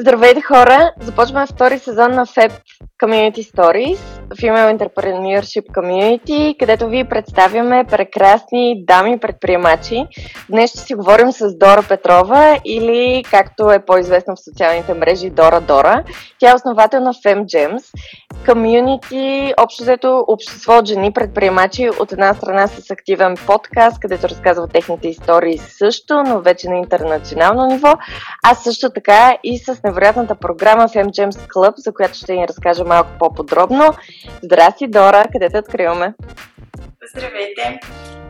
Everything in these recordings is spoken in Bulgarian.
Здравейте хора! Започваме втори сезон на FEB Community Stories, Female Entrepreneurship Community, където ви представяме прекрасни дами предприемачи. Днес ще си говорим с Дора Петрова или, както е по-известно в социалните мрежи, Дора Дора. Тя е основател на FemGems, Community, общо взето общество от жени предприемачи от една страна с активен подкаст, където разказва техните истории също, но вече на интернационално ниво, а също така и с невероятната програма FemGems Club, за която ще ни разкажа малко по-подробно. Здрасти, Дора, къде те откриваме? Здравейте!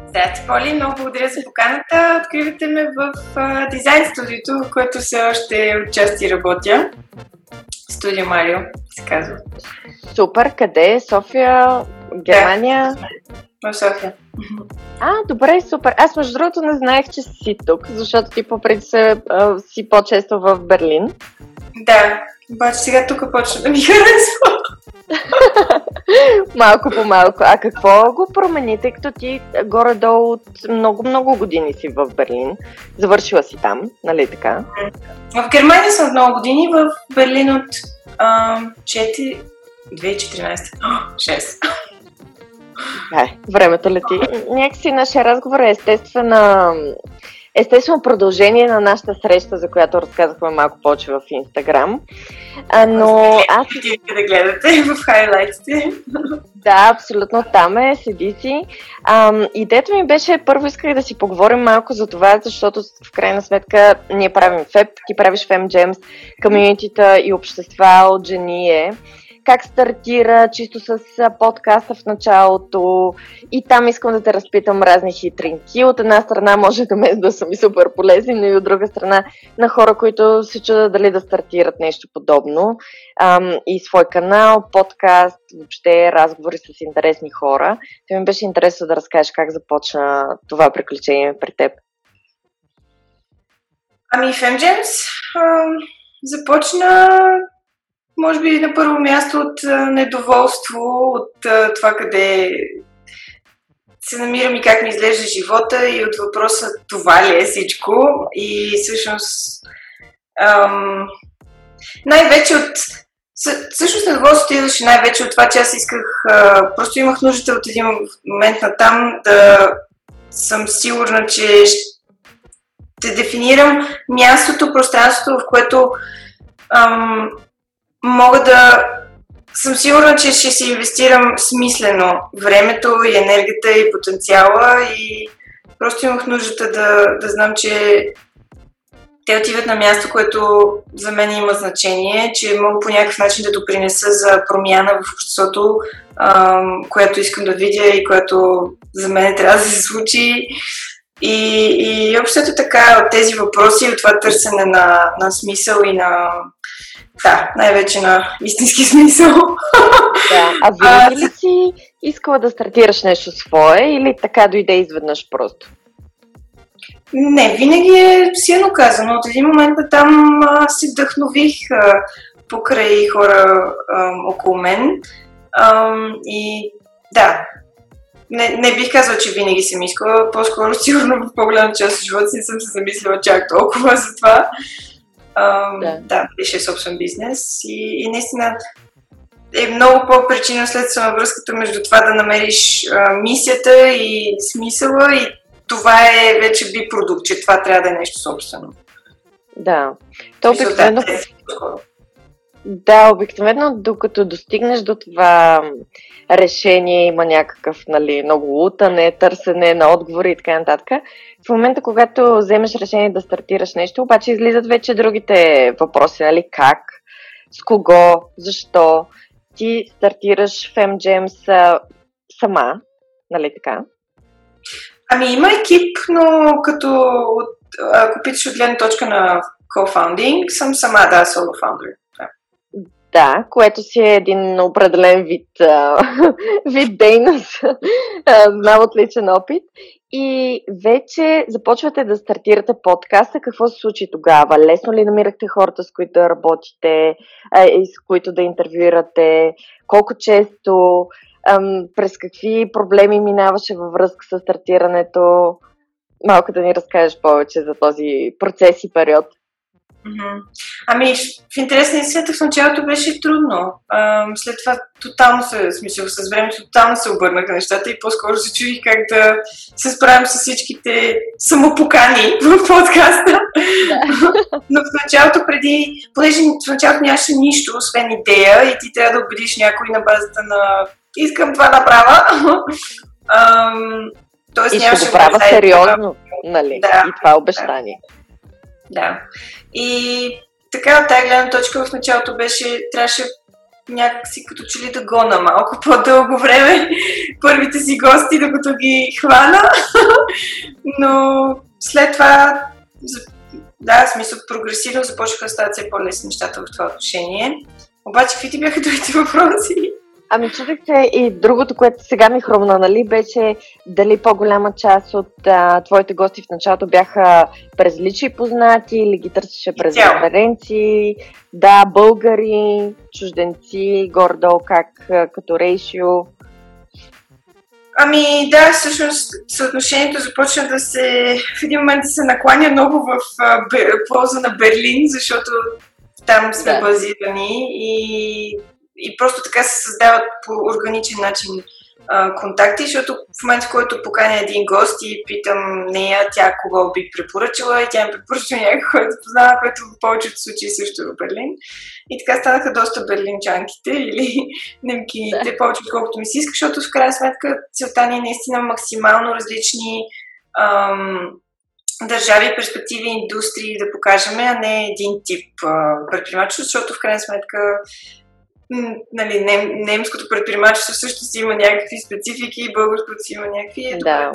Здрасти, Поли! Много благодаря за поканата. Откривате ме в а, дизайн студиото, в което все още отчасти работя. Студио Марио, се казва. Супер! Къде? София? Германия? Да, в София. А, добре, супер. Аз между другото не знаех, че си тук, защото ти по принцип си по-често в Берлин. Да, обаче сега тук почна да ми харесва. Малко по малко. А какво го промени, тъй като ти горе-долу от много-много години си в Берлин? Завършила си там, нали така? В Германия съм много години, в Берлин от а, 4... 2014. 6. Е, времето лети. Някакси нашия разговор е естествена естествено продължение на нашата среща, за която разказахме малко повече в Инстаграм. Но аз... да гледате в хайлайтите. Да, абсолютно там е, седи си. А, идеята ми беше, първо исках да си поговорим малко за това, защото в крайна сметка ние правим ФЕП, ти правиш FemGems, комьюнитита и общества от жени е как стартира, чисто с подкаста в началото. И там искам да те разпитам разни хитринки. От една страна може да ме да са ми супер полезни, но и от друга страна на хора, които се чудят дали да стартират нещо подобно. Ам, и свой канал, подкаст, въобще разговори с интересни хора. Те ми беше интересно да разкажеш как започна това приключение при теб. Ами, FemGems започна може би на първо място от недоволство, от това къде се намирам и как ми изглежда живота и от въпроса това ли е всичко. И всъщност ам, най-вече от Всъщност недоволството идваше най-вече от това, че аз исках, а, просто имах нужда от един момент на там да съм сигурна, че ще дефинирам мястото, пространството, в което ам, мога да съм сигурна, че ще си инвестирам смислено времето и енергията и потенциала и просто имах нуждата да, да знам, че те отиват на място, което за мен има значение, че мога по някакъв начин да допринеса за промяна в обществото, което искам да видя и което за мен трябва да се случи. И, и общото така от тези въпроси, от това търсене на, на смисъл и на, да, най-вече на истински смисъл. Да. А винаги ли си искала да стартираш нещо свое или така дойде изведнъж просто? Не, винаги е силно казано. От един момент на там а, се вдъхнових а, покрай хора а, около мен. А, и да, не, не бих казала, че винаги съм искала. По-скоро, сигурно в по-голяма част от живота си съм се замислила чак толкова за това да. да, беше собствен бизнес и, и наистина е много по-причина след връзката между това да намериш а, мисията и смисъла и това е вече би продукт, че това трябва да е нещо собствено. Да. То обикновено... Да, да, обикновено докато достигнеш до това решение, има някакъв, нали, много лутане, търсене на отговори и така нататък. В момента, когато вземеш решение да стартираш нещо, обаче излизат вече другите въпроси, нали, как, с кого, защо. Ти стартираш FemGems сама, нали така? Ами има екип, но като ако питаш от гледна точка на co-founding, съм сама, да, solo founder. Да, което си е един определен вид, а, вид дейност. Знам от личен опит. И вече започвате да стартирате подкаста. Какво се случи тогава? Лесно ли намирахте хората, с които да работите и с които да интервюирате? Колко често? През какви проблеми минаваше във връзка с стартирането? Малко да ни разкажеш повече за този процес и период. Ами, в интерес на истината в началото беше трудно. А, след това тотално се, смисъл, с времето тотално се обърнаха нещата и по-скоро се чудих как да се справим с всичките самопокани в подкаста. Да. Но в началото преди, понеже в началото нямаше нищо, освен идея и ти трябва да убедиш някой на базата на искам това да правя. тоест, и ще го правя сериозно, нали? Да, и това е обещание. Да. Да. И така от тази гледна точка в началото беше, трябваше някакси като че ли да гона малко по-дълго време първите си гости, докато ги хвана. Но след това, да, смисъл, прогресивно започнаха да стават все по-лесни нещата в това отношение. Обаче, какви ти бяха другите въпроси? Ами чудех се и другото, което сега ми хрумна, нали, беше дали по-голяма част от а, твоите гости в началото бяха през личи познати или ги търсеше през референции. Да, българи, чужденци, гордо как като рейшио. Ами да, всъщност съотношението започна да се в един момент да се накланя много в полза на Берлин, защото там сме да. базирани и и просто така се създават по органичен начин а, контакти, защото в момента, в който поканя един гост и питам нея, тя кого би препоръчала и тя ми препоръчва някой, който познава, който в повечето случаи също е в Берлин. И така станаха доста берлинчанките или немкините, да. повече отколкото ми се иска, защото в крайна сметка целта ни е наистина максимално различни ам, държави, перспективи, индустрии да покажем, а не един тип предприемачество, защото в крайна сметка нали, нем, немското предприемачество също си има някакви специфики, българското си има някакви. Е да. да,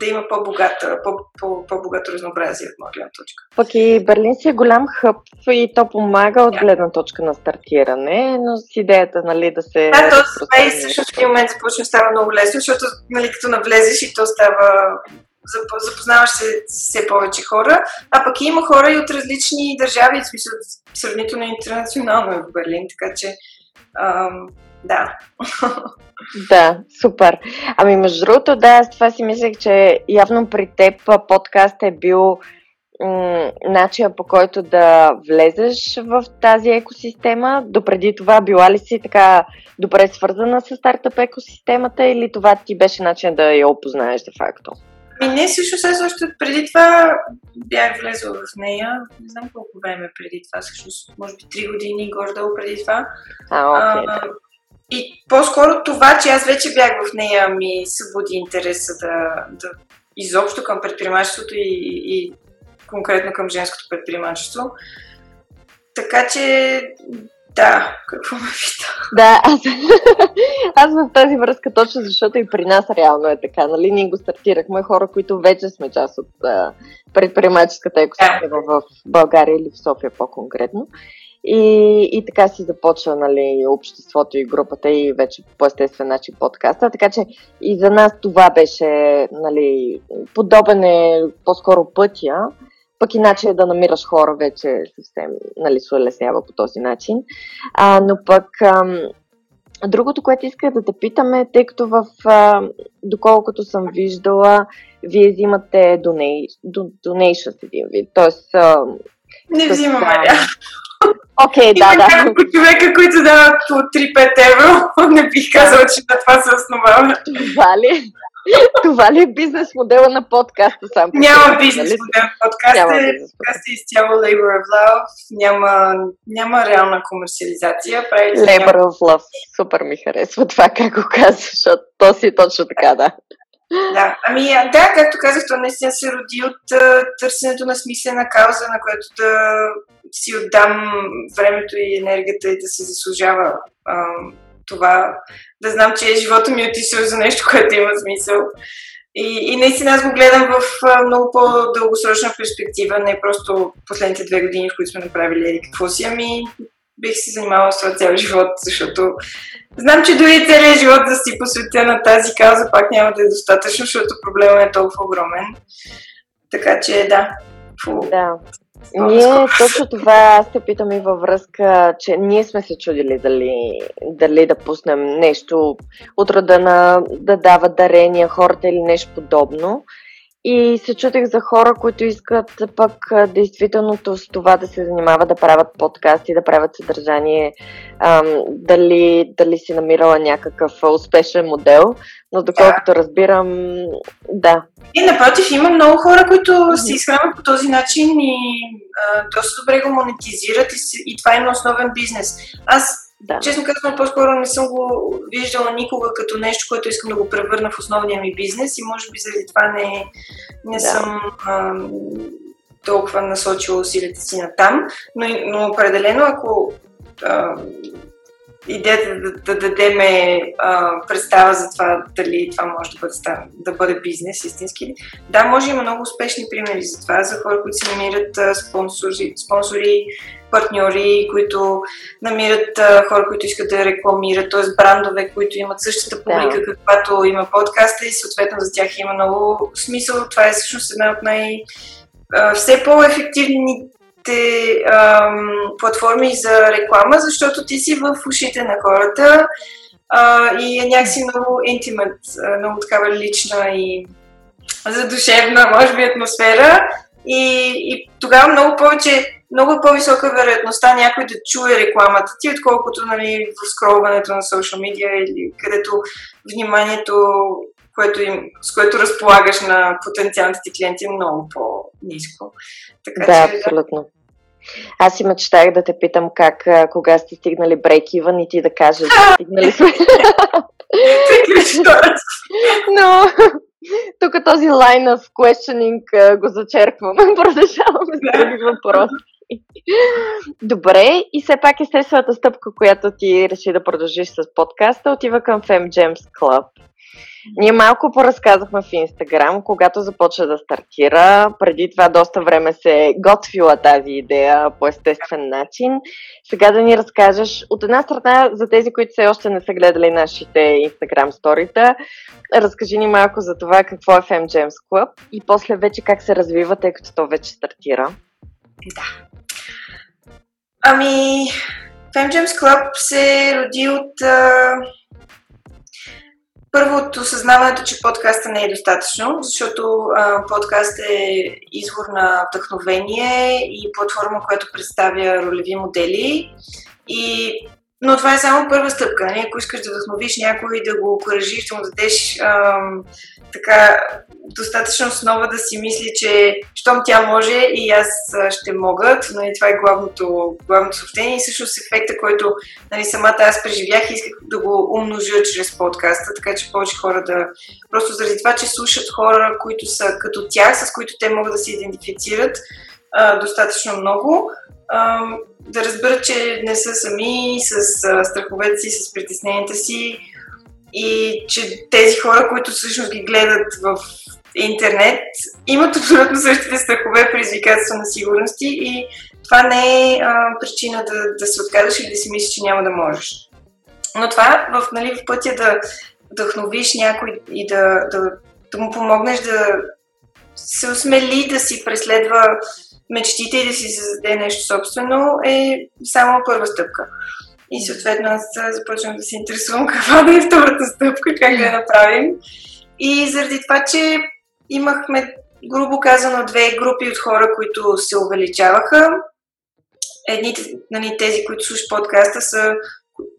да има по-богата, по, по, по-богато разнообразие от моя гледна точка. Пък и Берлин си е голям хъб и то помага от гледна точка на стартиране, но с идеята нали, да се... Да, то това и всъщност в един момент започва да става много лесно, защото нали, като навлезеш и то става запознаваш се все повече хора, а пък има хора и от различни държави, в смисъл сравнително интернационално е в Берлин, така че ам, да. Да, супер. Ами между другото, да, аз това си мислех, че явно при теб подкаст е бил м- начин по който да влезеш в тази екосистема. Допреди това била ли си така добре свързана с стартъп екосистемата или това ти беше начин да я опознаеш де факто? Ами не, всъщност аз още преди това бях влезла в нея. Не знам колко време преди това, всъщност, може би 3 години горе-долу преди това. А, okay, а, да. И по-скоро това, че аз вече бях в нея, ми събуди интереса да, да изобщо към предприемачеството и, и конкретно към женското предприемачество. Така че да, какво ме пита? Да, аз, аз в тази връзка точно, защото и при нас реално е така, нали? Ние го стартирахме хора, които вече сме част от а, предприемаческата екосистема в България или в София по-конкретно. И, и така си започва нали, обществото и групата и вече по естествен начин подкаста. Така че и за нас това беше нали, подобен е по-скоро пътя пък иначе да намираш хора вече съвсем нали, се улеснява по този начин. А, но пък ам, другото, което иска да те питаме, тъй като в, а, доколкото съм виждала, вие взимате donation с един вид, т.е. Не взимаме, Окей, okay, да, да. няколко човека, които дават по 3-5 евро, не бих казала, че на това се основава. Това ли? Това ли е бизнес модела на подкаста сам? Няма бизнес нали? модел на подкаста. Е, подкаст е изцяло Labor of Love. Няма, няма реална комерциализация. Прави Labor няма... of Love. Супер ми харесва това, как го казваш, защото то си точно така, да. Да, ами да, както казах, това наистина се роди от търсенето на смислена кауза, на която да си отдам времето и енергията и да се заслужава това, да знам, че живота ми е отишъл за нещо, което има смисъл. И, и наистина аз го гледам в много по-дългосрочна перспектива, не просто последните две години, в които сме направили какво си, ами бих се занимавала с това цял живот, защото знам, че дори целият живот да си посветя на тази кауза пак няма да е достатъчно, защото проблемът е толкова огромен. Така че да. Фу. Да. Ние точно това аз те питам и във връзка, че ние сме се чудили дали, дали да пуснем нещо от рода на да дават дарения хората или нещо подобно. И се чудих за хора, които искат пък действително с това да се занимават, да правят подкасти, да правят съдържание, ам, дали, дали си намирала някакъв успешен модел, но доколкото разбирам, да. И напротив, има много хора, които се изхранват по този начин и а, доста добре го монетизират и, и това има основен бизнес. Аз да. Честно казвам, по-скоро не съм го виждала никога като нещо, което искам да го превърна в основния ми бизнес и може би заради това не, не да. съм а, толкова насочила усилията си на там. Но, но определено, ако а, идеята да, да дадем представа за това дали това може да бъде, да бъде бизнес истински. Да, може има много успешни примери за това, за хора, които се намират а, спонсори, спонсори, партньори, които намират а, хора, които искат да рекламират, т.е. брандове, които имат същата публика, да. каквато има подкаста и съответно за тях има много смисъл. Това е всъщност една от най- все по-ефективни те ам, платформи за реклама, защото ти си в ушите на хората а, и е някакси много интимат, много такава лична и задушевна, може би, атмосфера. И, и тогава много повече, много по-висока вероятността някой да чуе рекламата ти, отколкото нали, в скролването на социал медиа или където вниманието, което им, с което разполагаш на потенциалните ти клиенти е много по-низко. Така, да, че, абсолютно. Да. Аз си мечтах да те питам как, а, кога сте стигнали брейк-ивън и ти да кажеш, стигнали сме. Но тук този line of questioning го зачерквам. Продължаваме с други въпроси. Добре, и все пак естествената стъпка, която ти реши да продължиш с подкаста, отива към Fem Gems Club. Ние малко поразказахме в Инстаграм, когато започна да стартира. Преди това доста време се готвила тази идея по естествен начин. Сега да ни разкажеш от една страна за тези, които все още не са гледали нашите Инстаграм сторита, разкажи ни малко за това какво е Fem Gems Club и после вече как се развива, тъй като то вече стартира. Да. Ами, Fem Gems Club се роди от първо от осъзнаването, че подкаста не е достатъчно, защото а, подкаст е извор на вдъхновение и платформа, която представя ролеви модели. И но това е само първа стъпка. Нали? Ако искаш да вдъхновиш някой да го окоръжиш, да му дадеш ам, така достатъчно основа да си мисли, че щом тя може и аз ще мога. Нали? Това е главното, главното съобщение и всъщност ефекта, който нали, самата аз преживях и исках да го умножа чрез подкаста, така че повече хора да... Просто заради това, че слушат хора, които са като тях, с които те могат да се идентифицират а, достатъчно много да разберат, че не са сами с страховете си, с притесненията си и че тези хора, които всъщност ги гледат в интернет, имат абсолютно същите страхове, предизвикателства на сигурности и това не е а, причина да, да се откажеш или да си мислиш, че няма да можеш. Но това в, нали, в пътя да вдъхновиш някой и да, да, да му помогнеш да се осмели да си преследва мечтите и да си създаде нещо собствено е само първа стъпка. И съответно аз започвам да се интересувам каква да е втората стъпка, как да я направим. И заради това, че имахме, грубо казано, две групи от хора, които се увеличаваха. Едните, нали, тези, които слушат подкаста, са,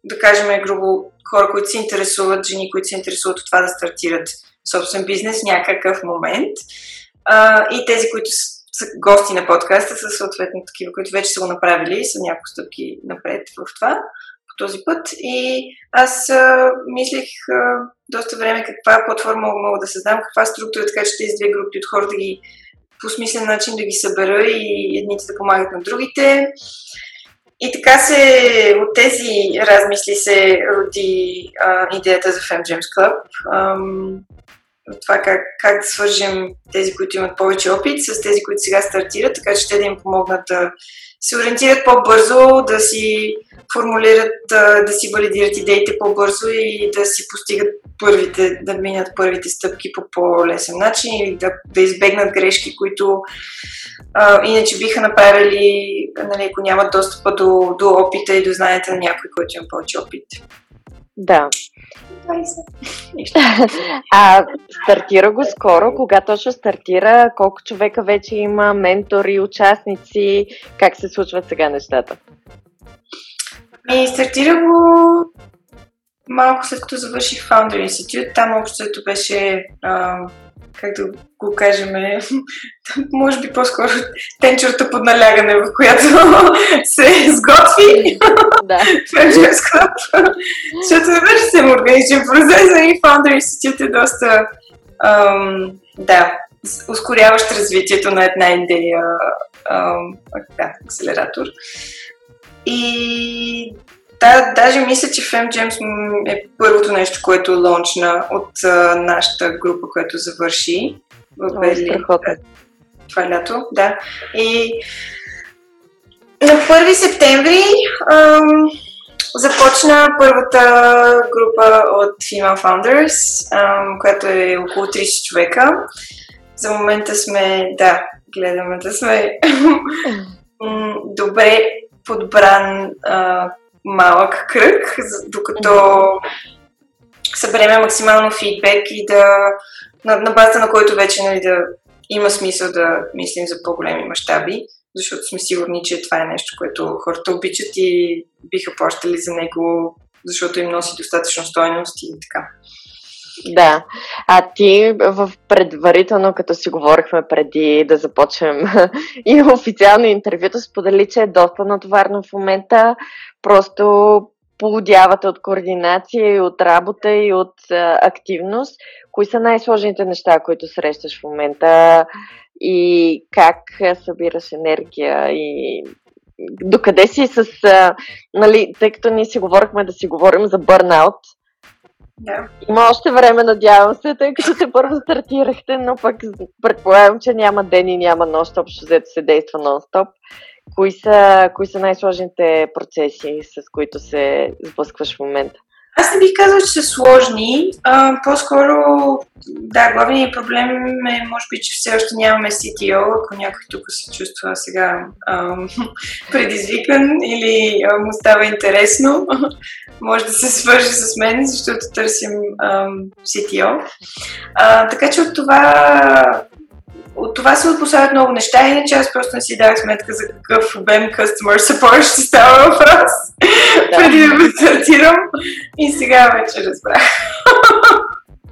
да кажем, грубо хора, които се интересуват, жени, които се интересуват от това да стартират собствен бизнес някакъв момент. А, и тези, които са гости на подкаста, са съответно такива, които вече са го направили и са няколко стъпки напред в това, по този път. И аз а, мислех а, доста време каква платформа мога да създам, каква структура, така че тези две групи от хора да ги по смислен начин да ги събера и едните да помагат на другите. И така се, от тези размисли се роди а, идеята за Fem James Club. Ам, това как, как да свържем тези, които имат повече опит с тези, които сега стартират, така че те да им помогнат да се ориентират по-бързо, да си формулират, да си валидират идеите по-бързо и да си постигат първите, да минат първите стъпки по по-лесен начин или да, да избегнат грешки, които а, иначе биха направили, нали, ако нямат достъпа до, до опита и до знанието на някой, който има повече опит. Да. а стартира го скоро, кога точно стартира, колко човека вече има, ментори, участници, как се случват сега нещата? И стартира го малко след като завърших Founder Institute. Там общото беше а, как да го кажем, може би по-скоро тенчерата под налягане, в която се сготви да. Защото вече съм органичен процес и Founder Institute е доста ам, да, ускоряващ развитието на една идея ам, да, акселератор. И да, даже мисля, че FemGems е първото нещо, което лончна от а, нашата група, която завърши в Берлин. Това лято, да. И на 1 септември ам, започна първата група от Female Founders, ам, която е около 30 човека. За момента сме, да, гледаме да сме добре подбран а, малък кръг, докато събереме максимално фидбек и да на, на базата на който вече нали, да има смисъл да мислим за по-големи мащаби, защото сме сигурни, че това е нещо, което хората обичат и биха плащали за него, защото им носи достатъчно стойност и така. Да. А ти в предварително, като си говорихме преди да започнем и официално интервюто, сподели, че е доста натоварно в момента. Просто полудявате от координация и от работа и от а, активност. Кои са най-сложните неща, които срещаш в момента и как събираш енергия и докъде си с... А, нали, тъй като ние си говорихме да си говорим за бърнаут, да. Има още време, надявам се, тъй като се първо стартирахте, но пък предполагам, че няма ден и няма нощ, общо взето се действа нон-стоп. Кои са, кои са най-сложните процеси, с които се сблъскваш в момента? Аз не бих казала, че са сложни. А, по-скоро, да, главният проблем е, може би, че все още нямаме CTO, ако някой тук се чувства сега ам, предизвикан или а, му става интересно, може да се свържи с мен, защото търсим ам, CTO. А, така че от това от това се отпоставят много неща, иначе аз просто не си дах сметка за какъв обем customer support ще става въпрос да. преди да го стартирам и сега вече разбрах.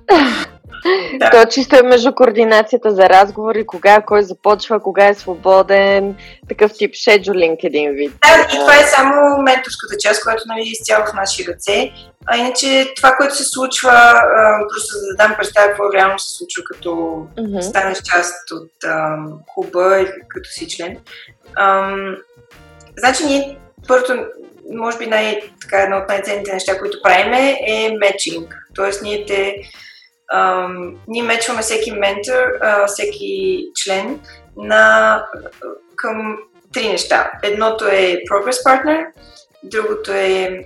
Да. То чисто е между координацията за разговори, кога кой започва, кога е свободен, такъв тип шеджулинг един вид. Да, и това е само менторската част, която нали, е изцяло в наши ръце. А иначе това, което се случва, а, просто за да дам представа какво реално се случва, като mm-hmm. станеш част от а, клуба и като си член. А, значи ние първото, може би най, така, едно от най-ценните неща, които правим е мечинг. Тоест ние те Ние мечваме всеки ментор, всеки член на, към три неща. Едното е Progress Partner, другото е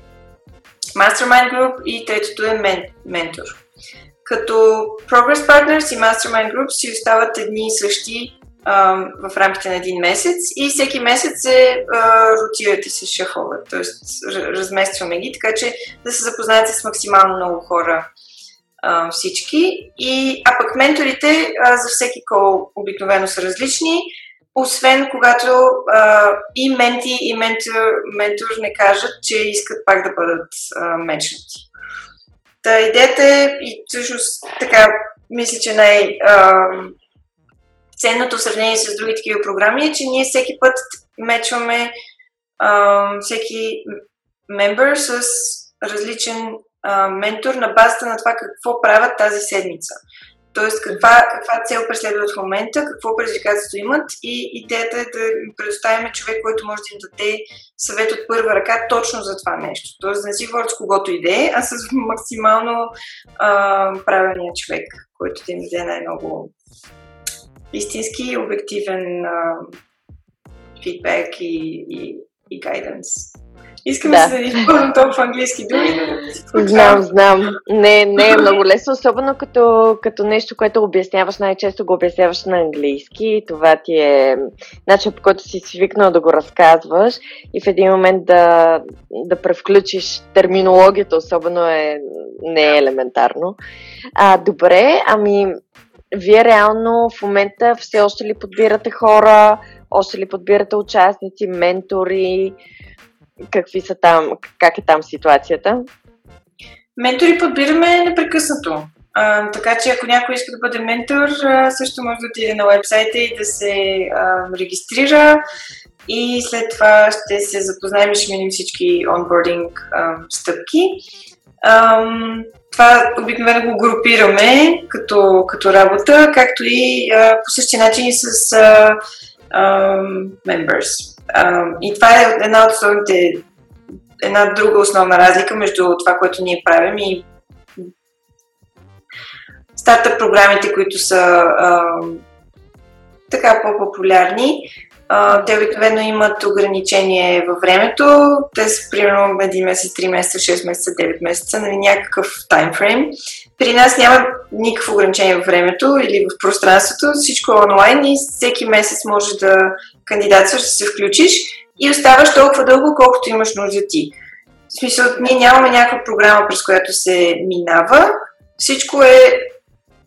Mastermind Group и третото е мен, ментор. Като Progress Partners и Mastermind Group си остават едни и същи в рамките на един месец и всеки месец се ротират и се шаховат, т.е. разместваме ги, така че да се запознаете с максимално много хора всички. И, а пък менторите а, за всеки кол обикновено са различни, освен когато а, и менти, и ментор, ментор не кажат, че искат пак да бъдат а, мечнати. Та идеята е, и всъщност така, мисля, че най- а, ценното в сравнение с други такива програми е, че ние всеки път мечваме а, всеки мембър с различен ментор на базата на това какво правят тази седмица. Тоест, каква, каква цел преследват в момента, какво предизвикателство имат и идеята е да им предоставяме човек, който може да им даде съвет от първа ръка точно за това нещо. Тоест, да не си говорят с когото иде, а с максимално а, правилния човек, който да им даде най-много истински обективен а, фидбек и, и, и гайденс. Искаме да. се да използвам толкова английски думи. Знам, знам. Не, не е много лесно, особено като, като нещо, което обясняваш, най-често го обясняваш на английски. Това ти е начин, по който си свикнал да го разказваш и в един момент да, да превключиш терминологията, особено е не е елементарно. А, добре, ами вие реално в момента все още ли подбирате хора, още ли подбирате участници, ментори? Какви са там, как е там ситуацията? Ментори подбираме непрекъснато. А, така че ако някой иска да бъде ментор, също може да отиде на вебсайта и да се а, регистрира и след това ще се запознаем и ще минем всички онбординг а, стъпки. А, това обикновено го групираме като, като работа, както и а, по същия начин и с а, а, members. И това е една от основните, една друга основна разлика между това, което ние правим и стартъп програмите, които са а, така по-популярни. Те обикновено имат ограничение във времето. Те са примерно 1 месец, 3 месеца, 6 месеца, 9 месеца, нали, някакъв таймфрейм. При нас няма никакво ограничение във времето или в пространството. Всичко е онлайн и всеки месец може да кандидатстваш, да се включиш и оставаш толкова дълго, колкото имаш нужда ти. В смисъл, ние нямаме някаква програма, през която се минава. Всичко е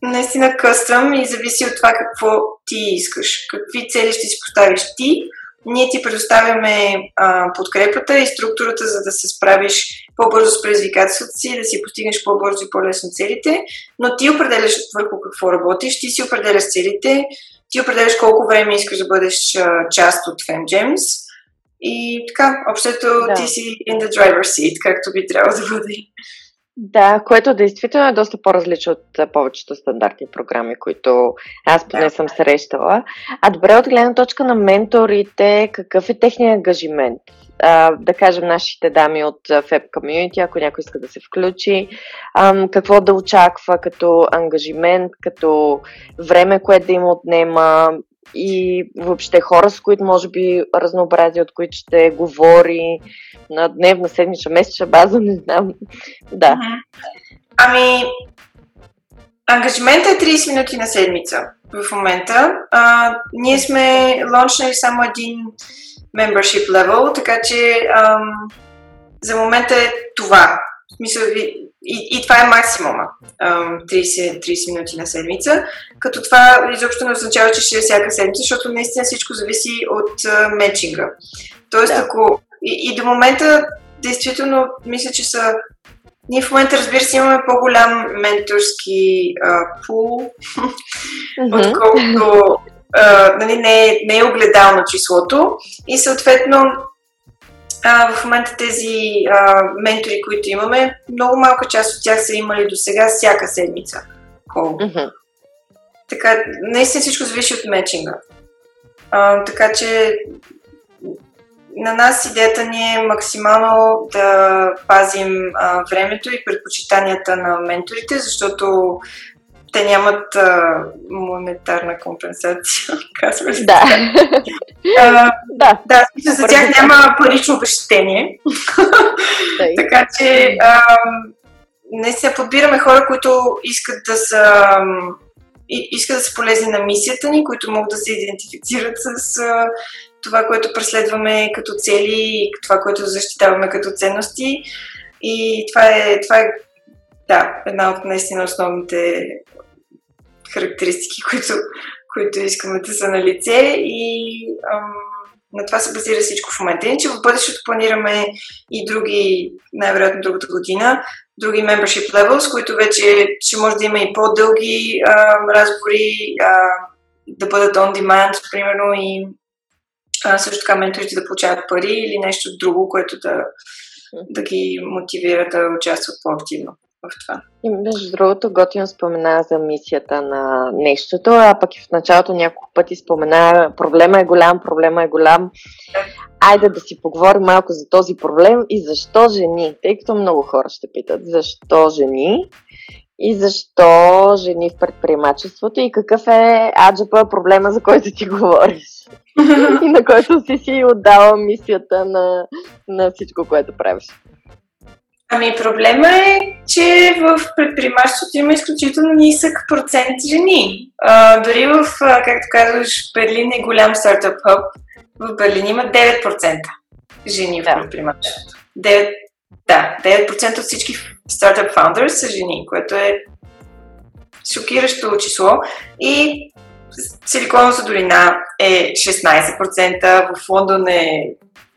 наистина къстъм и зависи от това какво ти искаш, какви цели ще си поставиш ти. Ние ти предоставяме а, подкрепата и структурата, за да се справиш по-бързо с предизвикателствата си, да си постигнеш по-бързо и по-лесно целите, но ти определяш върху какво работиш, ти си определяш целите, ти определяш колко време искаш да бъдеш а, част от FemGems и така, общото да. ти си in the driver's seat, както би трябвало да бъде. Да, което действително е доста по-различно от повечето стандартни програми, които аз поне да. съм срещала. А добре, от гледна точка на менторите, какъв е техният ангажимент? А, да кажем, нашите дами от FEB Community, ако някой иска да се включи, а, какво да очаква като ангажимент, като време, което да им отнема, и въобще хора, с които може би разнообразие, от които ще говори на дневна, седмична, месечна база, не знам. Да. Ами, ангажиментът е 30 минути на седмица в момента. А, ние сме лончнали само един membership level, така че ам, за момента е това. В смисъл, и, и това е максимума. 30, 30 минути на седмица. Като това изобщо не означава, че ще е всяка седмица, защото наистина всичко зависи от мечинга. Тоест, да. ако. И, и до момента, действително, мисля, че са. Ние в момента, разбира се, имаме по-голям менторски uh, пул, mm-hmm. отколкото. Uh, нали, не, е, не е огледално числото. И съответно, а, в момента тези а, ментори, които имаме, много малка част от тях са имали до сега всяка седмица кол. Mm-hmm. Така, наистина всичко зависи от мечинга. А, така че на нас идеята ни е максимално да пазим а, времето и предпочитанията на менторите, защото те нямат а, монетарна компенсация, казва се. Да. А, да. да, за тях няма парично обещетение. така че а, не се подбираме хора, които искат да са искат да са полезни на мисията ни, които могат да се идентифицират с а, това, което преследваме като цели и това, което защитаваме като ценности. И това е, това е да, една от наистина основните характеристики, които, които искаме да са на лице и ам, на това се базира всичко в момента. Иначе в бъдещето планираме и други, най-вероятно другата година, други membership levels, които вече ще може да има и по-дълги а, разговори, а, да бъдат on demand, примерно, и а, също така менторите да получават пари или нещо друго, което да, да ги мотивира да участват по-активно в това. И между другото, Готин спомена за мисията на нещото, а пък и в началото няколко пъти спомена проблема е голям, проблема е голям. Айде да си поговорим малко за този проблем и защо жени, тъй като много хора ще питат защо жени и защо жени в предприемачеството и какъв е аджапа проблема, за който ти говориш. и на който си си отдала мисията на, на всичко, което правиш. Ами проблема е, че в предприемачеството има изключително нисък процент жени. А, дори в, както казваш, Берлин е голям стартъп хъб. В Берлин има 9% жени да. в предприемачеството. 9, да, 9% от всички стартъп founders са жени, което е шокиращо число. И Силиконовата долина е 16%, в Лондон е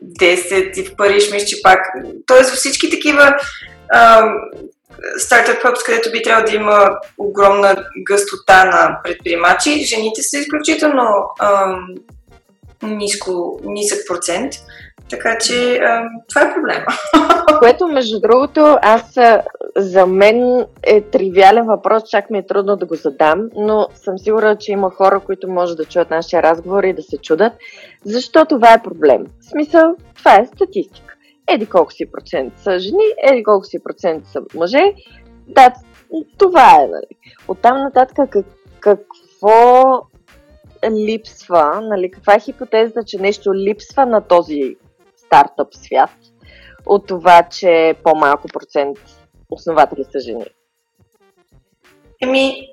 10 и в Париж мисля, че пак. Тоест всички такива стартъп хъбс, където би трябвало да има огромна гъстота на предприемачи, жените са изключително ам, ниско, нисък процент. Така че а, това е проблема. Което, между другото, аз за мен е тривиален въпрос, чак ми е трудно да го задам, но съм сигурна, че има хора, които може да чуят нашия разговор и да се чудат. Защо това е проблем? В смисъл, това е статистика. Еди колко си процент са жени, еди колко си процент са мъже. Да, това е, нали. Оттам нататък как, какво липсва, нали, каква е хипотезата, че нещо липсва на този стартъп свят от това, че по-малко процент основатели са жени? Еми,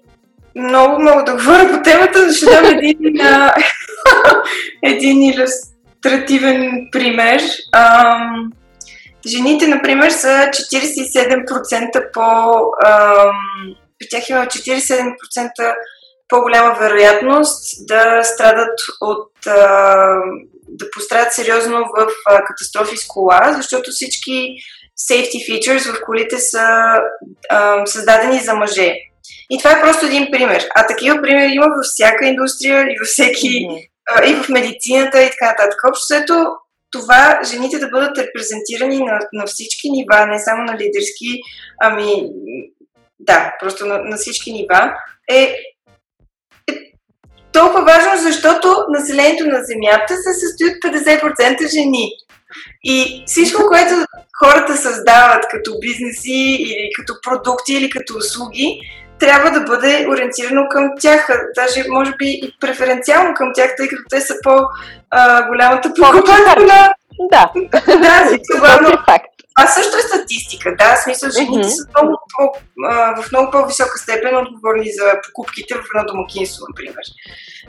много мога да говоря по темата, ще дам един, един иллюстративен пример. Ам, жените, например, са 47% по... Ам, при тях има 47% по-голяма вероятност да страдат от а, да пострадат сериозно в а, катастрофи с кола, защото всички safety features в колите са а, създадени за мъже. И това е просто един пример. А такива примери има във всяка индустрия и във всеки, mm-hmm. а, и в медицината и така нататък. Общото това жените да бъдат репрезентирани на, на всички нива, не само на лидерски, ами да, просто на, на всички нива, е толкова важно, защото населението на Земята се състои от 50% жени. И всичко, което хората създават като бизнеси или като продукти или като услуги, трябва да бъде ориентирано към тях, даже може би и преференциално към тях, тъй като те са по-голямата покупателна. Да, да, това е факт. А също е статистика, да, смисъл, жените mm-hmm. са много по, а, в много по-висока степен отговорни за покупките в едно домакинство, например.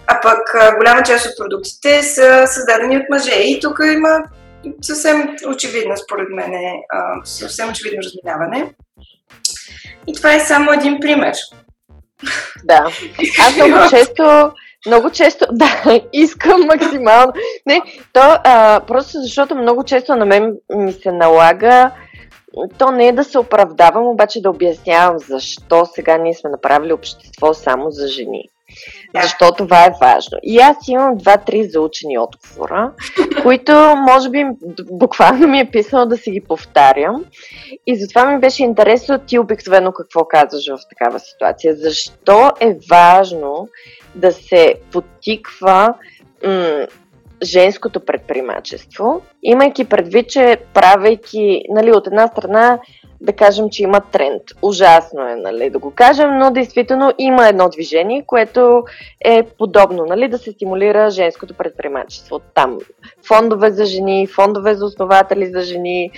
А пък а, голяма част от продуктите са създадени от мъже и тук има съвсем очевидно, според мен, е, а, съвсем очевидно разминаване. И това е само един пример. Да. Аз много често много често, да, искам максимално. Не, то а, просто защото много често на мен ми се налага то не е да се оправдавам, обаче да обяснявам защо сега ние сме направили общество само за жени. Да. Защо това е важно. И аз имам два-три заучени отговора, които може би буквално ми е писано да си ги повтарям. И затова ми беше интересно ти обикновено какво казваш в такава ситуация. Защо е важно да се потиква м- женското предприемачество, имайки предвид, че правейки, нали, от една страна, да кажем, че има тренд. Ужасно е, нали, да го кажем, но действително има едно движение, което е подобно, нали, да се стимулира женското предприемачество. Там фондове за жени, фондове за основатели за жени,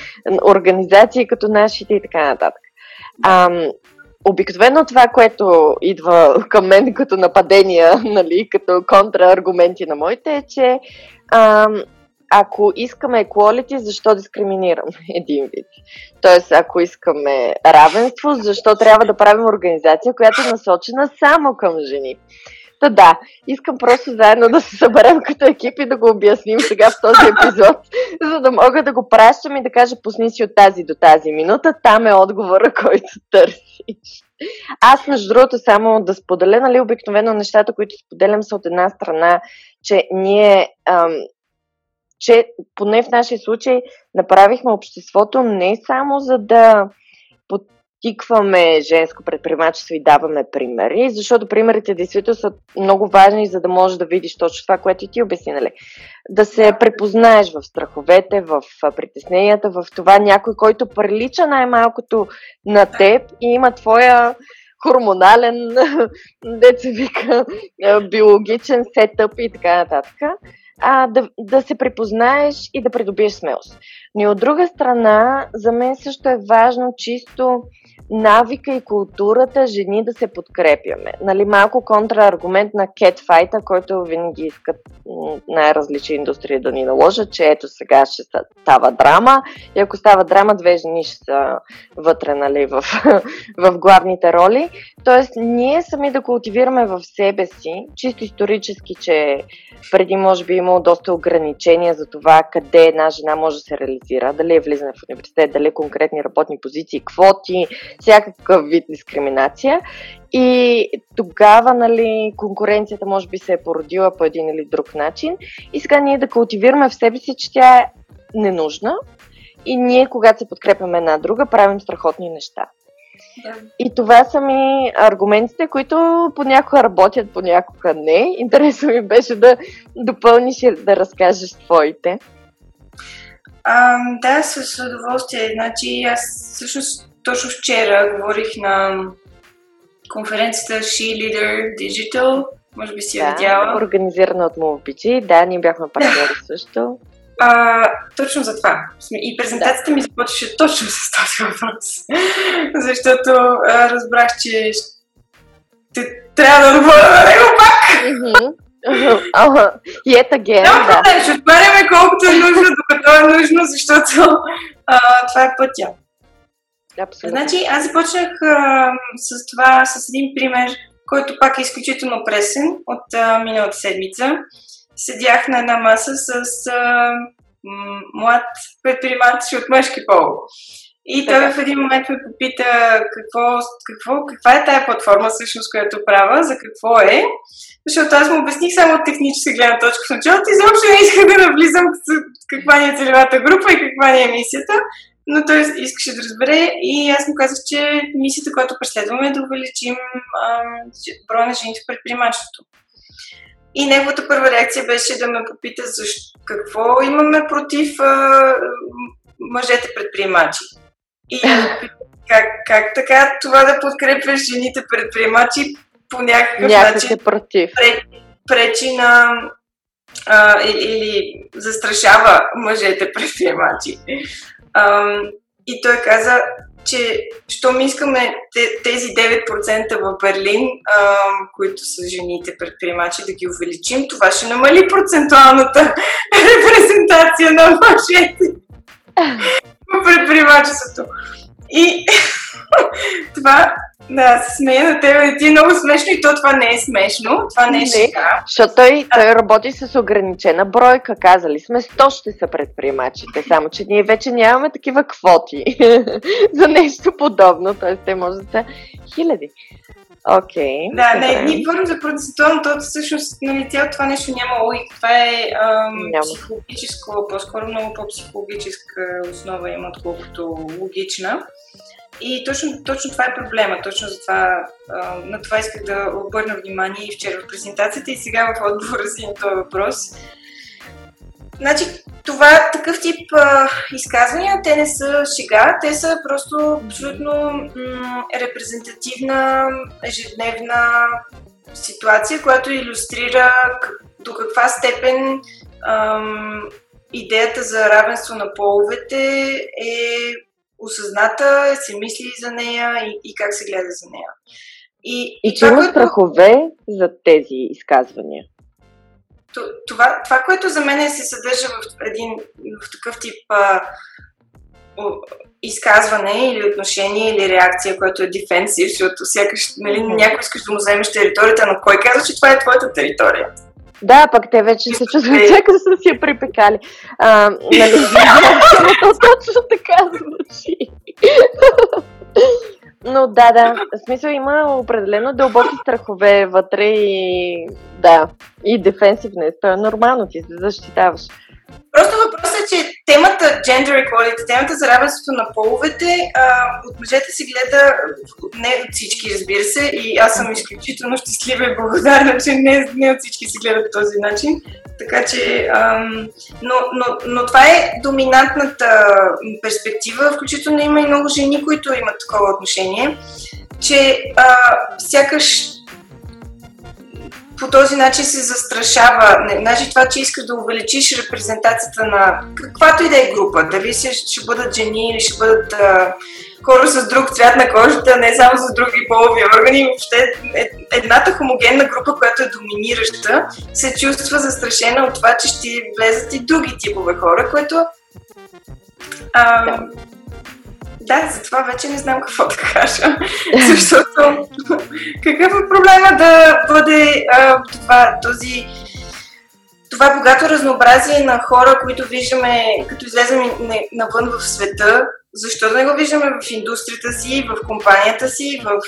организации като нашите и така нататък. Ам, обикновено това, което идва към мен като нападения, нали, като контрааргументи на моите, е, че ам, ако искаме equality, защо дискриминираме един вид? Тоест, ако искаме равенство, защо трябва да правим организация, която е насочена само към жени? Та да, искам просто заедно да се съберем като екип и да го обясним сега в този епизод, за да мога да го пращам и да кажа пусни си от тази до тази минута, там е отговора, който търсиш. Аз, между другото, само да споделя, нали, обикновено нещата, които споделям са от една страна, че ние ам, че поне в нашия случай направихме обществото не само за да подтикваме женско предприемачество и даваме примери, защото примерите действително са много важни, за да можеш да видиш точно това, което и ти обясни, нали? Да се препознаеш в страховете, в притесненията, в това някой, който прилича най-малкото на теб и има твоя хормонален, деца вика, биологичен сетъп и така нататък а, да, да се припознаеш и да придобиеш смелост. Но и от друга страна, за мен също е важно чисто навика и културата жени да се подкрепяме. Нали, малко контрааргумент на кетфайта, който винаги искат най-различни индустрии да ни наложат, че ето сега ще става драма и ако става драма, две жени ще са вътре нали, в, в главните роли. Тоест, ние сами да култивираме в себе си, чисто исторически, че преди може би имало доста ограничения за това къде една жена може да се реализира, дали е влизане в университет, дали е конкретни работни позиции, квоти, всякакъв вид дискриминация. И тогава, нали, конкуренцията може би се е породила по един или друг начин. И сега ние да култивираме в себе си, че тя е ненужна. И ние, когато се подкрепяме една друга, правим страхотни неща. Да. И това са ми аргументите, които понякога работят, понякога не. Интересно ми беше да допълниш и да разкажеш твоите. А, да, с удоволствие. Значи аз всъщност точно вчера говорих на конференцията She Leader Digital. Може би си да, я видяла. Организирана от Мовбичи. Да, ние бяхме партньори да. също. А, точно за това. И презентацията да. ми започваше точно с този въпрос. Защото а, разбрах, че ще трябва да отговоря на него пак. И ето ген, да. да. Ще отваряме колкото е нужно, докато е нужно, защото а, това е пътя. Абсолютно. Значи, аз започнах а, с това, с един пример, който пак е изключително пресен от а, миналата седмица. Седях на една маса с а, млад предприемач от мъжки пол. И той в един момент ме попита какво, какво, каква е тая платформа всъщност, която правя, за какво е. Защото аз му обясних само от техническа гледна точка в началото и изобщо не исках да навлизам каква ни е целевата група и каква ни е мисията но той искаше да разбере и аз му казах, че мисията, която преследваме е да увеличим броя на жените в предприемачеството. И неговата първа реакция беше да ме попита защо, какво имаме против а, мъжете предприемачи. И как, как така това да подкрепяш жените предприемачи по някакъв Някак начин е против. пречи на а, или, или застрашава мъжете предприемачи. Ам, и той каза, че щом искаме тези 9% в Берлин, ам, които са жените предприемачи, да ги увеличим, това ще намали процентуалната репрезентация на мъжете в предприемачеството. И това да, се смея на тебе. Ти е много смешно и то това не е смешно. Това не е шега. Защото той, той работи с ограничена бройка. Казали сме 100 ще са предприемачите. Само, че ние вече нямаме такива квоти за нещо подобно. Т.е. те може да са хиляди. Окей. Okay, да, добре. не, ние първо за то всъщност нали, цялото това нещо няма логика. Това е ам, няма. психологическо, по-скоро много по-психологическа основа има, отколкото логична. И точно, точно това е проблема. Точно за това, а, на това исках да обърна внимание и вчера в презентацията и сега в отговора си на този въпрос. Значи, това такъв тип а, изказвания, те не са шега, те са просто абсолютно м- репрезентативна, ежедневна ситуация, която иллюстрира до каква степен ам, идеята за равенство на половете е осъзната, се мисли за нея и, и как се гледа за нея. И, и, и има което... страхове за тези изказвания. Това, това, което за мен се съдържа в, един, в такъв тип а, изказване или отношение или реакция, което е дефенсив, защото сякаш нали, някой искаш да му вземеш територията, но кой казва, че това е твоята територия? Да, пък те вече се чувстват, че са си я припекали. А, нали, то точно така звучи. Но да, да, в смисъл има определено дълбоки страхове вътре и да, и дефенсивнес. То е нормално, ти се защитаваш. Че темата gender equality, темата за равенството на половете, а, от мъжете се гледа, не от всички, разбира се, и аз съм изключително щастлива и благодарна, че не, не от всички се гледат по този начин. Така че, ам, но, но, но това е доминантната перспектива, включително има и много жени, които имат такова отношение, че а, сякаш по този начин се застрашава. Значи това, че искаш да увеличиш репрезентацията на каквато и да е група, дали ще, бъдат жени или ще бъдат а, хора с друг цвят на кожата, не само с други полови органи, въобще е, едната хомогенна група, която е доминираща, се чувства застрашена от това, че ще влезат и други типове хора, което а, да, за това вече не знам какво да кажа. Защото какъв е проблема да бъде а, това, този това богато разнообразие на хора, които виждаме, като излезем навън в света, защо да не го виждаме в индустрията си, в компанията си, в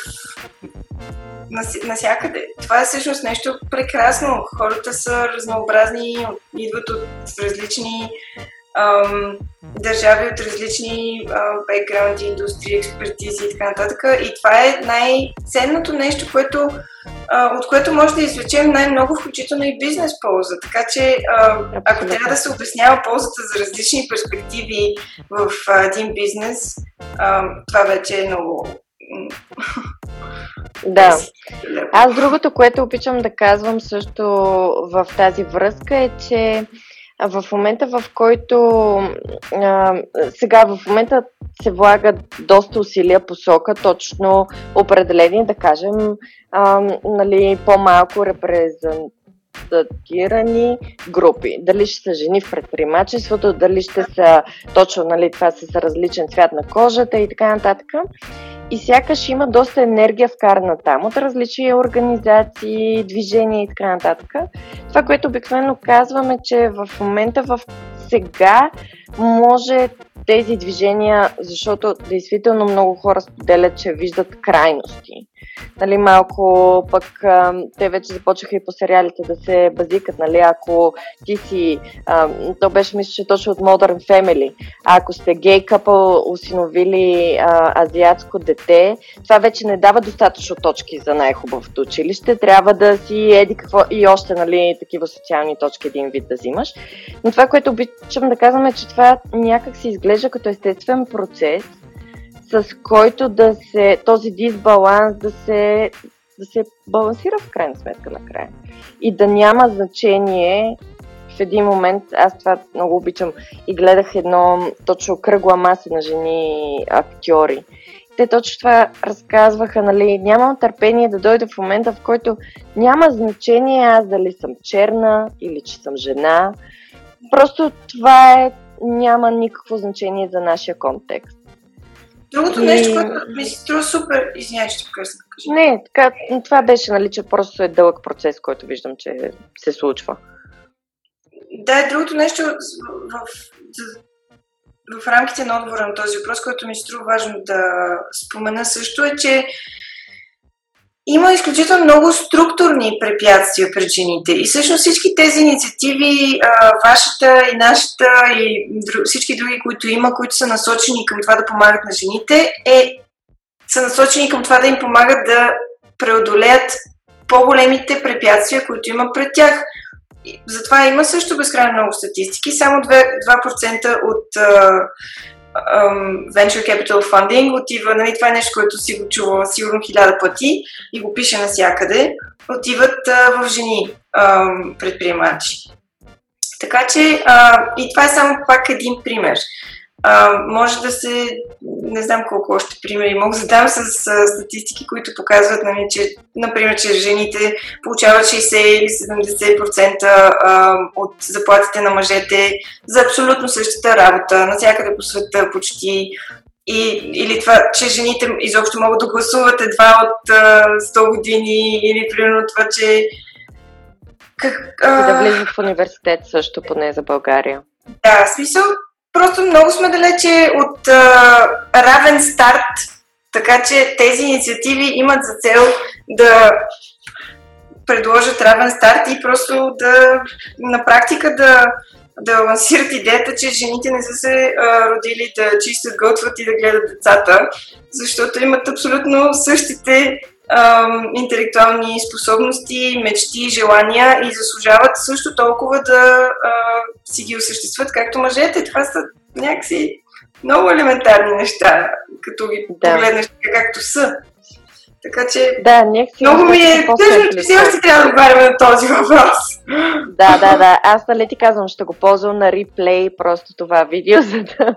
насякъде. Това е всъщност нещо прекрасно. Хората са разнообразни, идват от различни ам, държави от различни бекграунди, индустрии, експертизи и така нататък. И това е най-ценното нещо, което, а, от което може да извлечем най-много, включително и бизнес полза. Така че, а, ако трябва да се обяснява ползата за различни перспективи в а, един бизнес, а, това вече е много да. Аз другото, което обичам да казвам също в тази връзка е, че в момента, в който а, сега в момента се влагат доста усилия посока, точно определени, да кажем, а, нали, по-малко репрезентатирани групи. Дали ще са жени в предприемачеството, дали ще са точно, нали, това с различен цвят на кожата и така нататък и сякаш има доста енергия вкарана там от различни организации, движения и така нататък. Това, което обикновено казваме, че в момента в сега може тези движения, защото действително много хора споделят, че виждат крайности. Нали, малко пък те вече започнаха и по сериалите да се базикат, нали, ако ти си, а, то беше мисля, че точно от Modern Family, а ако сте гей къпъл, усиновили а, азиатско дете, това вече не дава достатъчно точки за най-хубавото училище, трябва да си еди какво и още, нали, такива социални точки един вид да взимаш. Но това, което обичам да казвам е, че това някак се изглежда като естествен процес, с който да се, този дисбаланс да се, да се балансира в крайна сметка накрая. И да няма значение в един момент, аз това много обичам и гледах едно точно кръгла маса на жени актьори. Те точно това разказваха, нали, нямам търпение да дойде в момента, в който няма значение аз дали съм черна или че съм жена. Просто това е, няма никакво значение за нашия контекст. Другото и... нещо, което ми се струва супер, извинявай, ти прекъсна. Не, така, това беше, нали, че просто е дълъг процес, който виждам, че се случва. Да, другото нещо в, в, в рамките на отговора на този въпрос, който ми се струва важно да спомена също е, че има изключително много структурни препятствия пред жените. И всъщност всички тези инициативи, вашата и нашата и всички други, които има, които са насочени към това да помагат на жените, е, са насочени към това да им помагат да преодолеят по-големите препятствия, които има пред тях. Затова има също безкрайно много статистики. Само 2%, 2% от um, venture capital funding отива, нали, това е нещо, което си го чува сигурно хиляда пъти и го пише навсякъде, отиват uh, в жени um, предприемачи. Така че, uh, и това е само пак един пример. А, може да се, не знам колко още примери мога да дам с а, статистики, които показват, нали, че, например, че жените получават 60 или 70% а, от заплатите на мъжете за абсолютно същата работа, навсякъде по света почти. И, или това, че жените изобщо могат да гласуват едва от а, 100 години, или примерно това, че как, а... Да влизат в университет също, поне за България. Да, смисъл, Просто много сме далече от а, равен старт, така че тези инициативи имат за цел да предложат равен старт и просто да на практика да, да лансират идеята, че жените не са се а, родили да чистят, готвят и да гледат децата, защото имат абсолютно същите а, интелектуални способности, мечти, желания и заслужават също толкова да а, си ги осъществят, както мъжете. Това са някакси много елементарни неща, като ги да. погледнеш както са. Така че да, много ми е тъжно, че все още трябва да отговаряме на този въпрос. Да, да, да. Аз нали ти казвам, ще го ползвам на реплей, просто това видео, за да,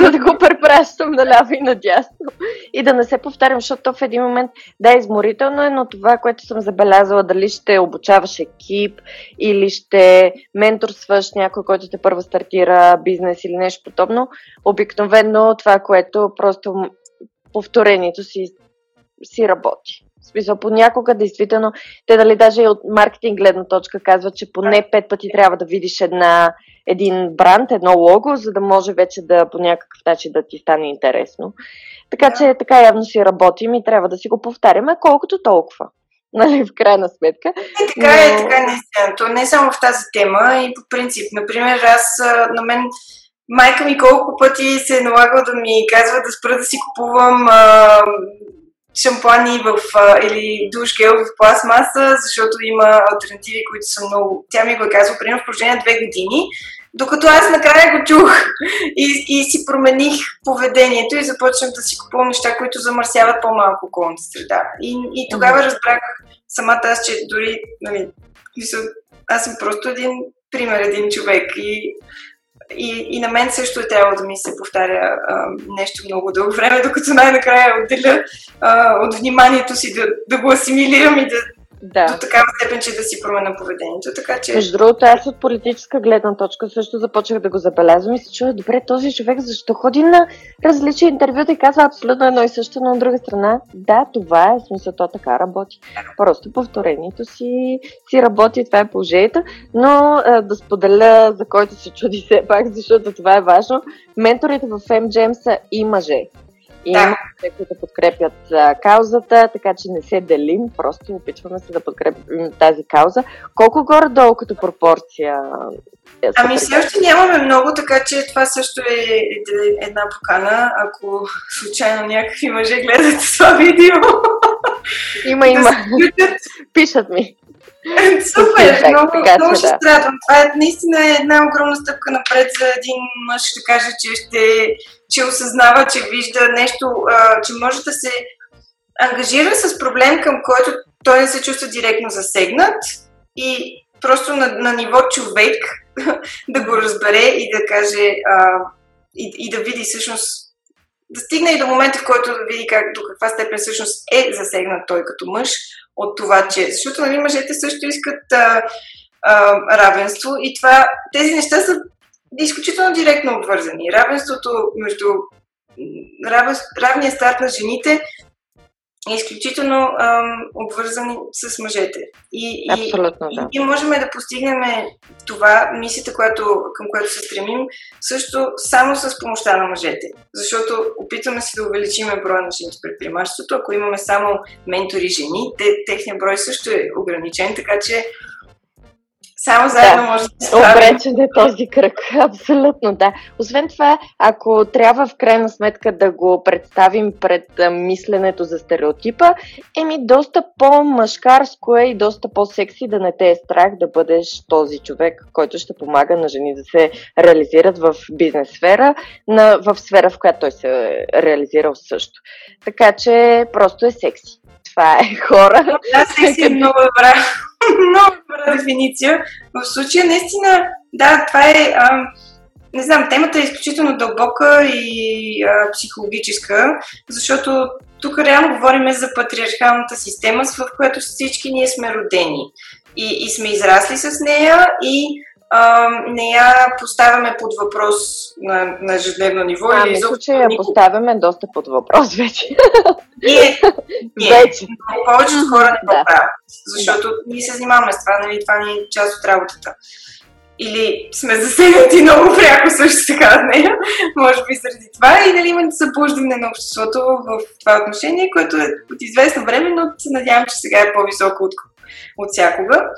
за да го препращам наляво и надясно. И да не се повтарям, защото в един момент, да, изморително е, но това, което съм забелязала, дали ще обучаваш екип или ще менторстваш някой, който те първо стартира бизнес или нещо подобно, обикновено това, което просто повторението си си работи. В смисъл, понякога, действително, те дали даже и от маркетинг гледна точка казват, че поне пет пъти трябва да видиш една, един бранд, едно лого, за да може вече да по някакъв начин да ти стане интересно. Така че така явно си работим и трябва да си го повтаряме колкото толкова. Нали, в крайна сметка. Не, така е, но... е, така наистина. То не е само в тази тема и по принцип. Например, аз на мен майка ми колко пъти се е налагала да ми казва да спра да си купувам а, шампуани в, а, или душ гел в пластмаса, защото има альтернативи, които са много... Тя ми го е казва, примерно в продължение на две години, докато аз накрая го чух и, и си промених поведението и започнах да си купувам неща, които замърсяват по-малко околната среда. И, и тогава разбрах самата аз, че дори, нали, аз съм просто един пример, един човек и и, и на мен също е трябвало да ми се повтаря а, нещо много дълго време, докато най-накрая отделя а, от вниманието си да, да го асимилирам и да, да. до такава степен, че да си променя поведението. Така, че... Между другото, аз от политическа гледна точка също започнах да го забелязвам и се чуя, добре, този човек защо ходи на различни интервюта и казва абсолютно едно и също, но от друга страна, да, това е, смисъл, то така работи. Просто повторението си, си работи, това е положението, но а, да споделя, за който се чуди все пак, защото това е важно, менторите в MGM са и мъже. И да. има те, които подкрепят а, каузата, така че не се делим, просто опитваме се да подкрепим тази кауза. Колко горе-долу като пропорция? Е, ами все още нямаме много, така че това също е една покана, ако случайно някакви мъже гледат това видео. Има, има. Пишат ми. Супер, много, много ще да. радвам. Това е наистина една огромна стъпка напред за един мъж, ще каже, че ще че осъзнава, че вижда нещо, а, че може да се ангажира с проблем, към който той не се чувства директно засегнат и просто на, на ниво човек да го разбере и да каже а, и, и да види всъщност да стигне и до момента, в който да види как, до каква степен всъщност е засегнат той като мъж от това, че... Защото нали, мъжете също искат а, а, равенство и това, тези неща са изключително директно обвързани. Равенството между равен, равния старт на жените изключително ам, обвързани с мъжете. И, Абсолютно, да. И, и можем да постигнем това, мисията, която, към която се стремим, също само с помощта на мъжете. Защото опитваме се да увеличим броя на жените предприемачеството. Ако имаме само ментори жени, те, техният брой също е ограничен, така че само заедно да. може да се Обречен е този кръг. Абсолютно, да. Освен това, ако трябва в крайна сметка да го представим пред мисленето за стереотипа, еми доста по-мъжкарско е и доста по-секси да не те е страх да бъдеш този човек, който ще помага на жени да се реализират в бизнес сфера, на, в сфера, в която той се е реализирал също. Така че просто е секси. Това е хора. Да, секси е много добра. Много добра дефиниция. В случая, наистина, да, това е. А, не знам, темата е изключително дълбока и а, психологическа, защото тук реално говорим за патриархалната система, в която всички ние сме родени. И, и сме израсли с нея и а, не я поставяме под въпрос на, на ежедневно ниво. А, мисля, че я поставяме доста под въпрос вече. Ние, ние вече. повечето хора не го да. правят, защото да. ние се занимаваме с това, нали, това ни е част от работата. Или сме засегнати много пряко също така от нея, може би заради това, и нали има събуждане на обществото в това отношение, което е от известно време, но се надявам, че сега е по-високо от, от всякога.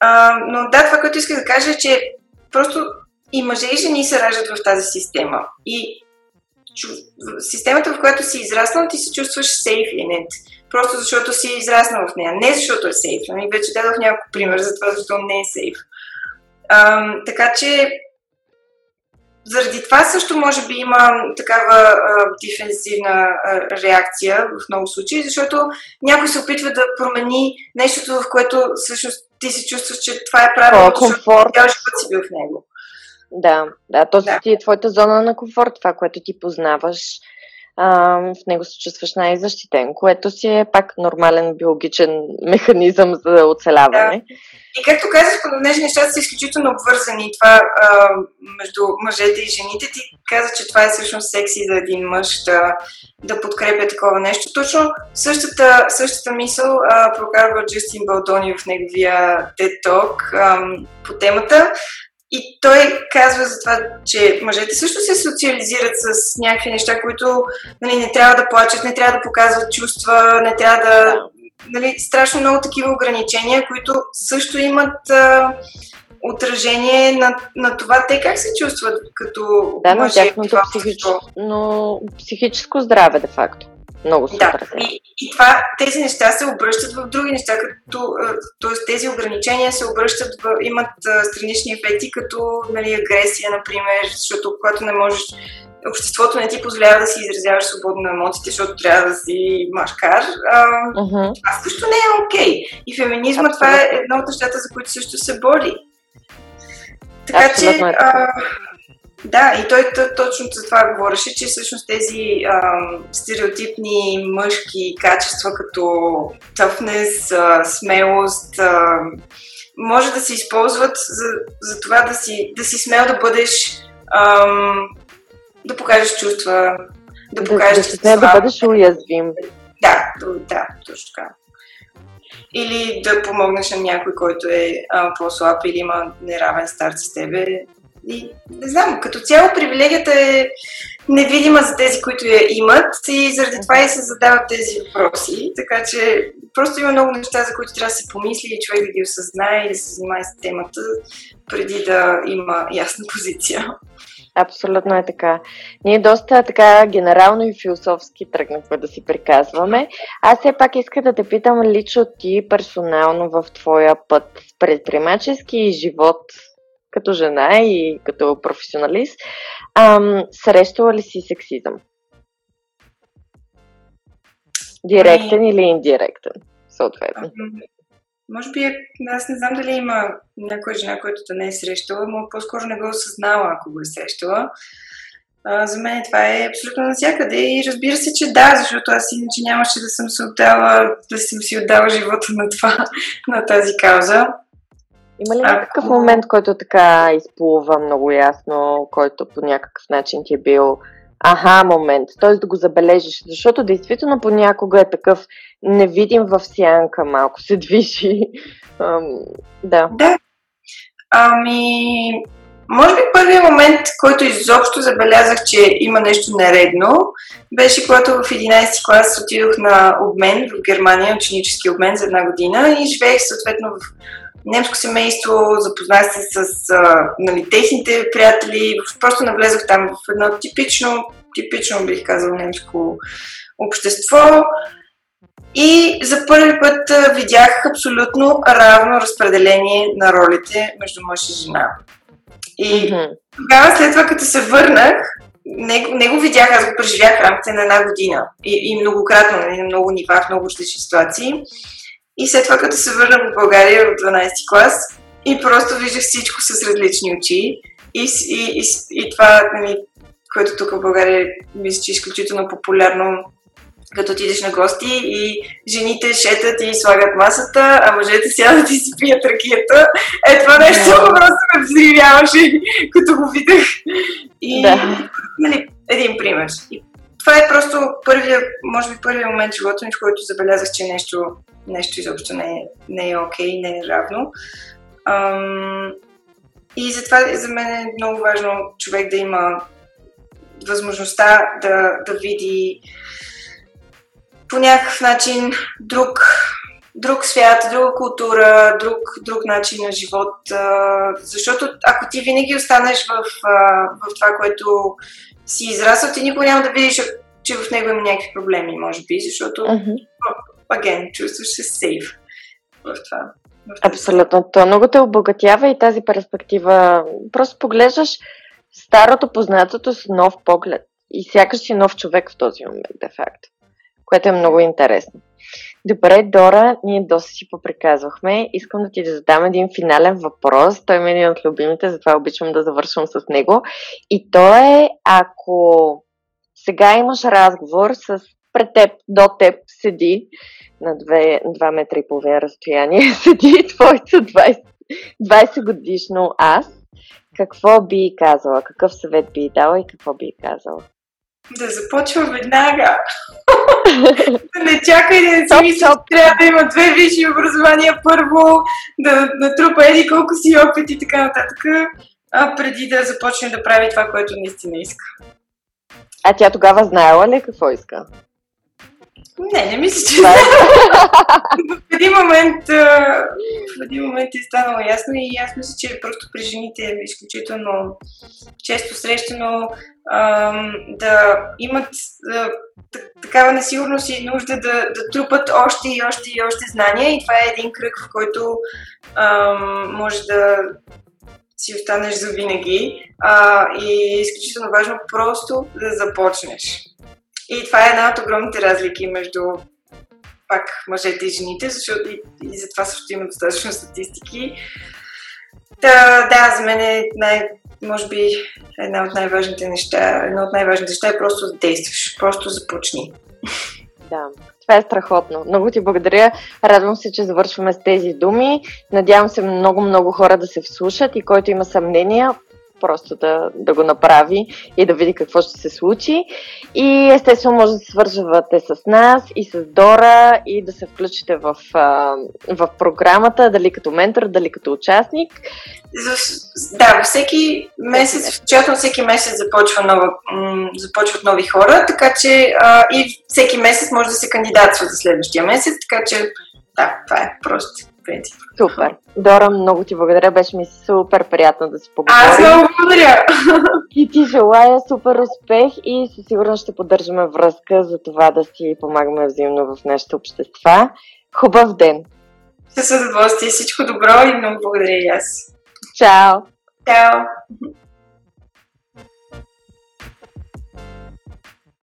А, но да, това, което исках да кажа е, че просто и мъже и жени се раждат в тази система. И системата, в която си израснал, ти се чувстваш сейф in it. Просто защото си израснал в нея. Не защото е сейф. Ами вече дадох няколко пример за това, защо не е сейф. А, така че заради това също може би има такава а, дефензивна а, реакция в много случаи, защото някой се опитва да промени нещото, в което всъщност ти се чувстваш, че това е правилно, защото цял живот си бил в него. Да, да, то да. ти е твоята зона на комфорт, това, което ти познаваш а, в него се чувстваш най-защитен, което си е пак нормален биологичен механизъм за оцеляване. Да. И както казах, понеже нещата са изключително обвързани, това а, между мъжете и жените, ти каза, че това е всъщност секси за един мъж да, да подкрепя такова нещо. Точно същата, същата мисъл прокарва Джастин Балдони в неговия TED Talk по темата. И той казва за това, че мъжете също се социализират с някакви неща, които нали, не трябва да плачат, не трябва да показват чувства, не трябва да... Нали, страшно много такива ограничения, които също имат а, отражение на, на това те как се чувстват като да, мъже. Да, но психическо здраве, де факто много се да, и, и това, тези неща се обръщат в други неща, като, т.е. тези ограничения се обръщат, в, имат странични ефекти, като нали, агресия, например, защото когато не можеш обществото не ти позволява да си изразяваш свободно емоциите, защото трябва да си машкар, а, uh-huh. това също не е окей. Okay. И феминизма Абсолютно. това е едно от нещата, за които също се бори. Така Абсолютно. че, е а, да, и той точно за това говореше, че всъщност тези а, стереотипни мъжки качества, като тъфнес, смелост, а, може да се използват за, за това да си, да си смел да бъдеш, а, да покажеш чувства, да покажеш... Да, да, да, да бъдеш уязвим. Да, да, точно така. Или да помогнеш на някой, който е а, по-слаб или има неравен старт с тебе, и не знам, като цяло привилегията е невидима за тези, които я имат и заради това и се задават тези въпроси. Така че просто има много неща, за които трябва да се помисли и човек да ги осъзнае и да се занимае с темата, преди да има ясна позиция. Абсолютно е така. Ние доста така генерално и философски тръгнахме да си приказваме. Аз все пак иска да те питам лично ти персонално в твоя път предприемачески живот като жена и като професионалист, ам, срещала ли си сексизъм? Директен ами... или индиректен, съответно? Може би, аз не знам дали има някоя жена, която да не е срещала, но по-скоро не го е осъзнала, ако го е срещала. А, за мен това е абсолютно навсякъде и разбира се, че да, защото аз иначе нямаше да съм се отдала, да съм си отдала живота на това, на тази кауза. Има ли някакъв момент, който така изплува много ясно, който по някакъв начин ти е бил аха момент, т.е. да го забележиш, защото действително понякога е такъв невидим в сянка, малко се движи. Ам, да. Да. Ами, може би първият момент, който изобщо забелязах, че има нещо нередно, беше когато в 11 клас отидох на обмен в Германия, ученически обмен за една година и живеех съответно в немско семейство, запознах се с а, нали, техните приятели, просто навлезох там в едно типично, типично бих казал немско общество и за първи път а, видях абсолютно равно разпределение на ролите между мъж и жена. И mm-hmm. тогава след това, като се върнах, не, не го видях, аз го преживях в рамките на една година и, и многократно, нали, на много нива, в много различни ситуации. И след това, като се върна в България в 12 клас, и просто виждах всичко с различни очи. И, и, и, и това, нали, което тук в България мисля, че е изключително популярно, като отидеш на гости и жените шетат и слагат масата, а мъжете сядат и си пият ракията. Е, това нещо yeah. просто ме взривяваше, като го видях. И, да. нали, един пример. И това е просто първия, може би първият момент в живота ми, в който забелязах, че нещо нещо изобщо не е, не е окей, не е равно. Ам, и затова за мен е много важно човек да има възможността да, да види по някакъв начин друг, друг свят, друга култура, друг, друг начин на живот. Защото ако ти винаги останеш в, в това, което си израсъл, ти никога няма да видиш, че в него има някакви проблеми, може би, защото uh-huh again, чувстваш се сейф в това. Абсолютно. То много те обогатява и тази перспектива. Просто поглеждаш старото познатото с нов поглед. И сякаш си нов човек в този момент, де факто. Което е много интересно. Добре, Дора, ние доста си поприказвахме. Искам да ти да задам един финален въпрос. Той е един от любимите, затова обичам да завършвам с него. И то е, ако сега имаш разговор с пред теб, до теб седи на 2, 2 метра и половина разстояние, седи твоето 20, 20 годишно аз, какво би казала? Какъв съвет би дала и какво би казала? Да започва веднага. Да не чакай да не си мисля, че трябва да има две висши образования първо, да натрупа еди колко си опит и така нататък, а преди да започне да прави това, което наистина иска. А тя тогава знаела ли какво иска? Не, не мисля, че в един момент в един момент е станало ясно и аз мисля, че просто при жените е изключително често срещано да имат такава несигурност и нужда да, да трупат още и още и още знания. И това е един кръг, в който може да си останеш за винаги а, и е изключително важно просто да започнеш. И това е една от огромните разлики между пак мъжете и жените, защото и, и за това също има достатъчно статистики. Та, да, за мен е най, може би една от най-важните неща, една от най-важните неща е просто да действаш, просто започни. Да, това е страхотно. Много ти благодаря. Радвам се, че завършваме с тези думи. Надявам се много-много хора да се вслушат и който има съмнения, просто да, да го направи и да види какво ще се случи. И естествено може да се свържавате с нас и с Дора и да се включите в, в програмата, дали като ментор, дали като участник. Да, всеки месец, в всеки месец започва нова, започват нови хора, така че а, и всеки месец може да се кандидатства за следващия месец, така че да, това е просто принцип. Супер. Дора, много ти благодаря. Беше ми супер приятно да си поговорим. Аз много благодаря. И ти желая супер успех и със сигурност ще поддържаме връзка за това да си помагаме взаимно в нашите общества. Хубав ден! С удоволствие. Всичко добро и много благодаря и аз. Чао! Чао!